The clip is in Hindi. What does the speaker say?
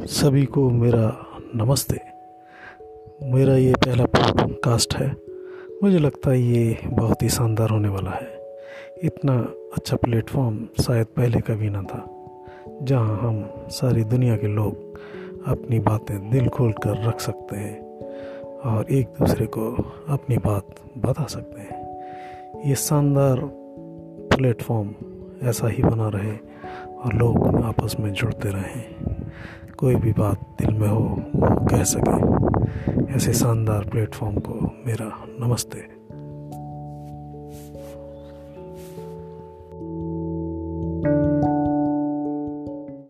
सभी को मेरा नमस्ते। मेरा ये पहला पॉडकास्ट है। मुझे लगता है ये बहुत ही शानदार होने वाला है। इतना अच्छा प्लेटफॉर्म शायद पहले कभी ना था, जहाँ हम सारी दुनिया के लोग अपनी बातें दिल खोल कर रख सकते हैं और एक दूसरे को अपनी बात बता सकते हैं। ये शानदार प्लेटफॉर्म ऐसा ही बना रहे और लोग आपस में जुड़ते रहें। कोई भी बात दिल में हो, वो कह सके। ऐसे शानदार प्लेटफॉर्म को मेरा नमस्ते।